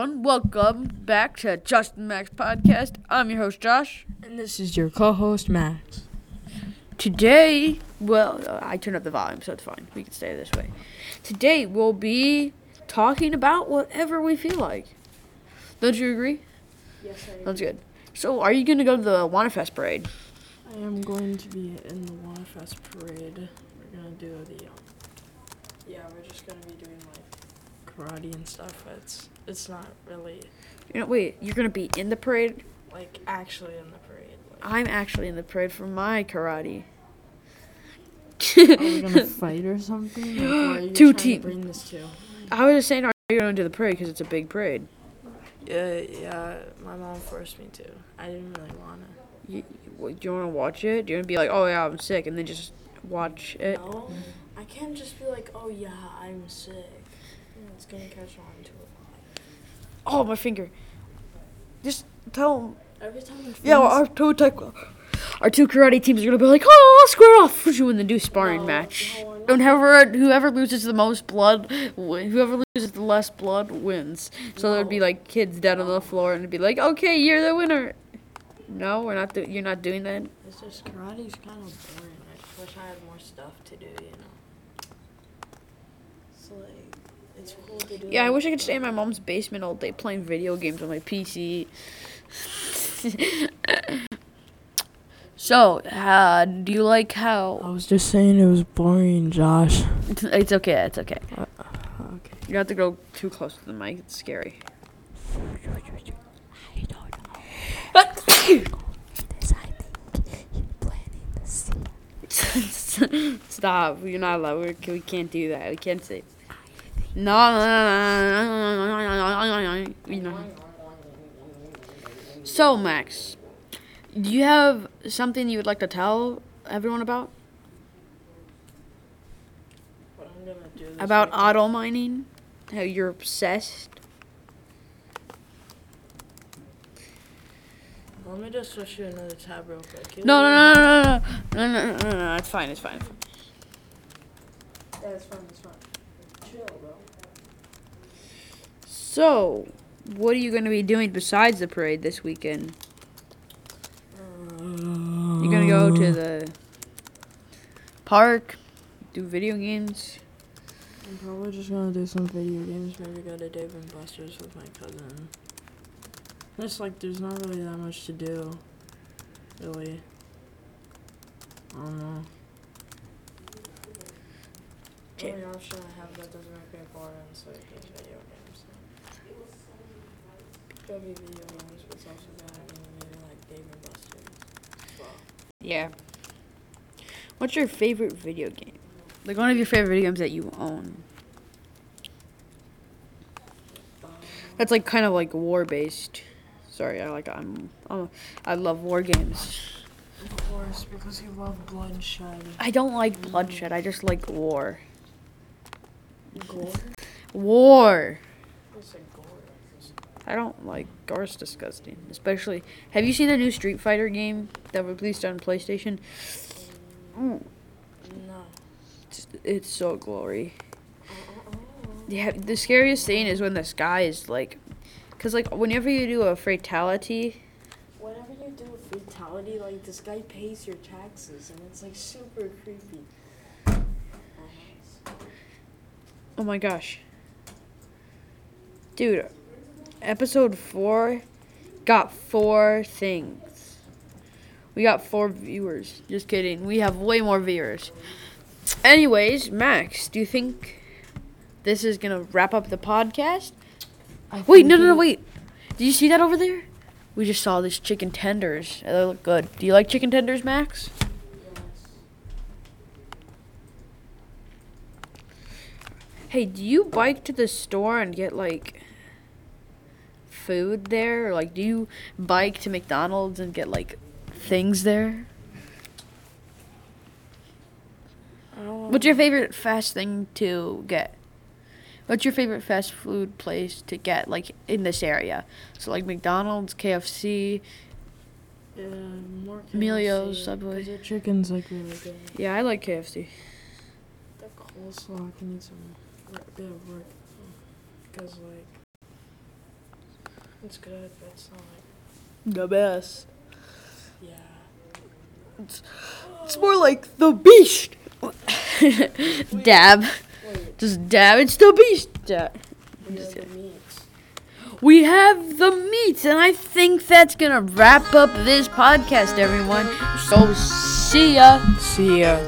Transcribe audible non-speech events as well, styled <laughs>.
everyone. Welcome back to Josh and Max Podcast. I'm your host, Josh. And this is your co-host Max. Today, well, I turned up the volume, so it's fine. We can stay this way. Today, we'll be talking about whatever we feel like. Don't you agree? Yes, I That's good. So, are you going to go to the Wanafest parade? I am going to be in the Wanafest parade. We're gonna do the. Um, yeah, we're just gonna be doing karate and stuff. It's it's not really You know, wait, you're going to be in the parade? like actually in the parade. Like, I'm actually in the parade for my karate. are we gonna <laughs> fight or something? <gasps> Like, what are you Two trying to team- Bring this to. I was just saying, are you going to the parade because it's a big parade? Yeah, yeah. My mom forced me to. I didn't really wanna. You, you, do you want to watch it? Do you want to be like, oh yeah, I'm sick, and then just watch it? No, I can't just be like, oh yeah, I'm sick. You It's gonna catch on to it. Oh, my finger. Just tell them. Every time. Yeah, our two tech, our two karate teams are gonna be like, oh, square off, when they do sparring No, match. no, we're not. And whoever whoever loses the most blood, wi- whoever loses the less blood wins. So there'd be No. like kids down on the floor, and it'd be like, okay, you're the winner. No, we're not. Do- you're not doing that. It's just karate's kind of boring. I just wish I had more stuff to do, you know. So like, it's cool to do. Yeah, I wish I could stay in my mom's basement all day playing video games on my PC. <laughs> so, uh, do you like how? I was just saying it was boring, Josh. It's okay. It's okay. Okay. You have to go too close to the mic. It's scary. <laughs> <laughs> Stop. You're not allowed. We're, we can't do that. We can't say. No, no, no, no, no, no, no, no, you know. So, Max, do you have something you would like to tell everyone about? About weekend- auto mining? How you're obsessed? Let me just switch you another tab real quick. You No, know- no, no, no, no, no, no, no, no, no, it's fine, it's fine. Yeah, it's fine. It's fine. So, what are you going to be doing besides the parade this weekend? You're going to go to the park, do video games? I'm probably just gonna do some video games. Maybe go to Dave and Buster's with my cousin. It's like there's not really that much to do. Really. I don't know. The only option I have that doesn't make me bored and so is video games. Could be video games, but it's also gonna be maybe like Dave and Buster's. Well, Yeah. What's your favorite video game? Like one of your favorite video games that you own. um, That's like kind of like war based. Sorry, I like I'm, I'm I love war games. of course, because you love bloodshed. I don't like bloodshed. I just like war. Gore? War. What's a gore? I don't like gore's disgusting. Especially, have you seen the new Street Fighter game that was released on PlayStation? Ooh, No. it's, it's so glory. Uh-uh. Yeah, the scariest thing is when the sky is like, cause like whenever you do a fatality, Whenever you do a fatality, like this guy pays your taxes, and it's like super creepy. Oh my gosh, dude, episode four got four things. We got four viewers. Just kidding. We have way more viewers. Anyways, Max, do you think this is gonna wrap up the podcast? Wait, no, no, no, wait. Do you see that over there? We just saw these chicken tenders. They look good. Do you like chicken tenders, Max? Hey, do you bike to the store and get like food there? Or like do you bike to McDonald's and get like things there? Um, What's your favorite fast thing to get? What's your favorite fast food place to get like in this area? So like McDonald's, KFC. Yeah, more Emilio's, KFC, Subway. 'cause their chicken's like really good. Yeah, I like KFC. The coleslaw can need some wor- bit of work. Because, like, It's good, but it's not like The best. yeah. It's it's more like the beast. dab. Wait, Just dab. It's the beast. Dab. we have. We have the meats, and I think that's gonna wrap up this podcast, everyone. So see ya. See ya.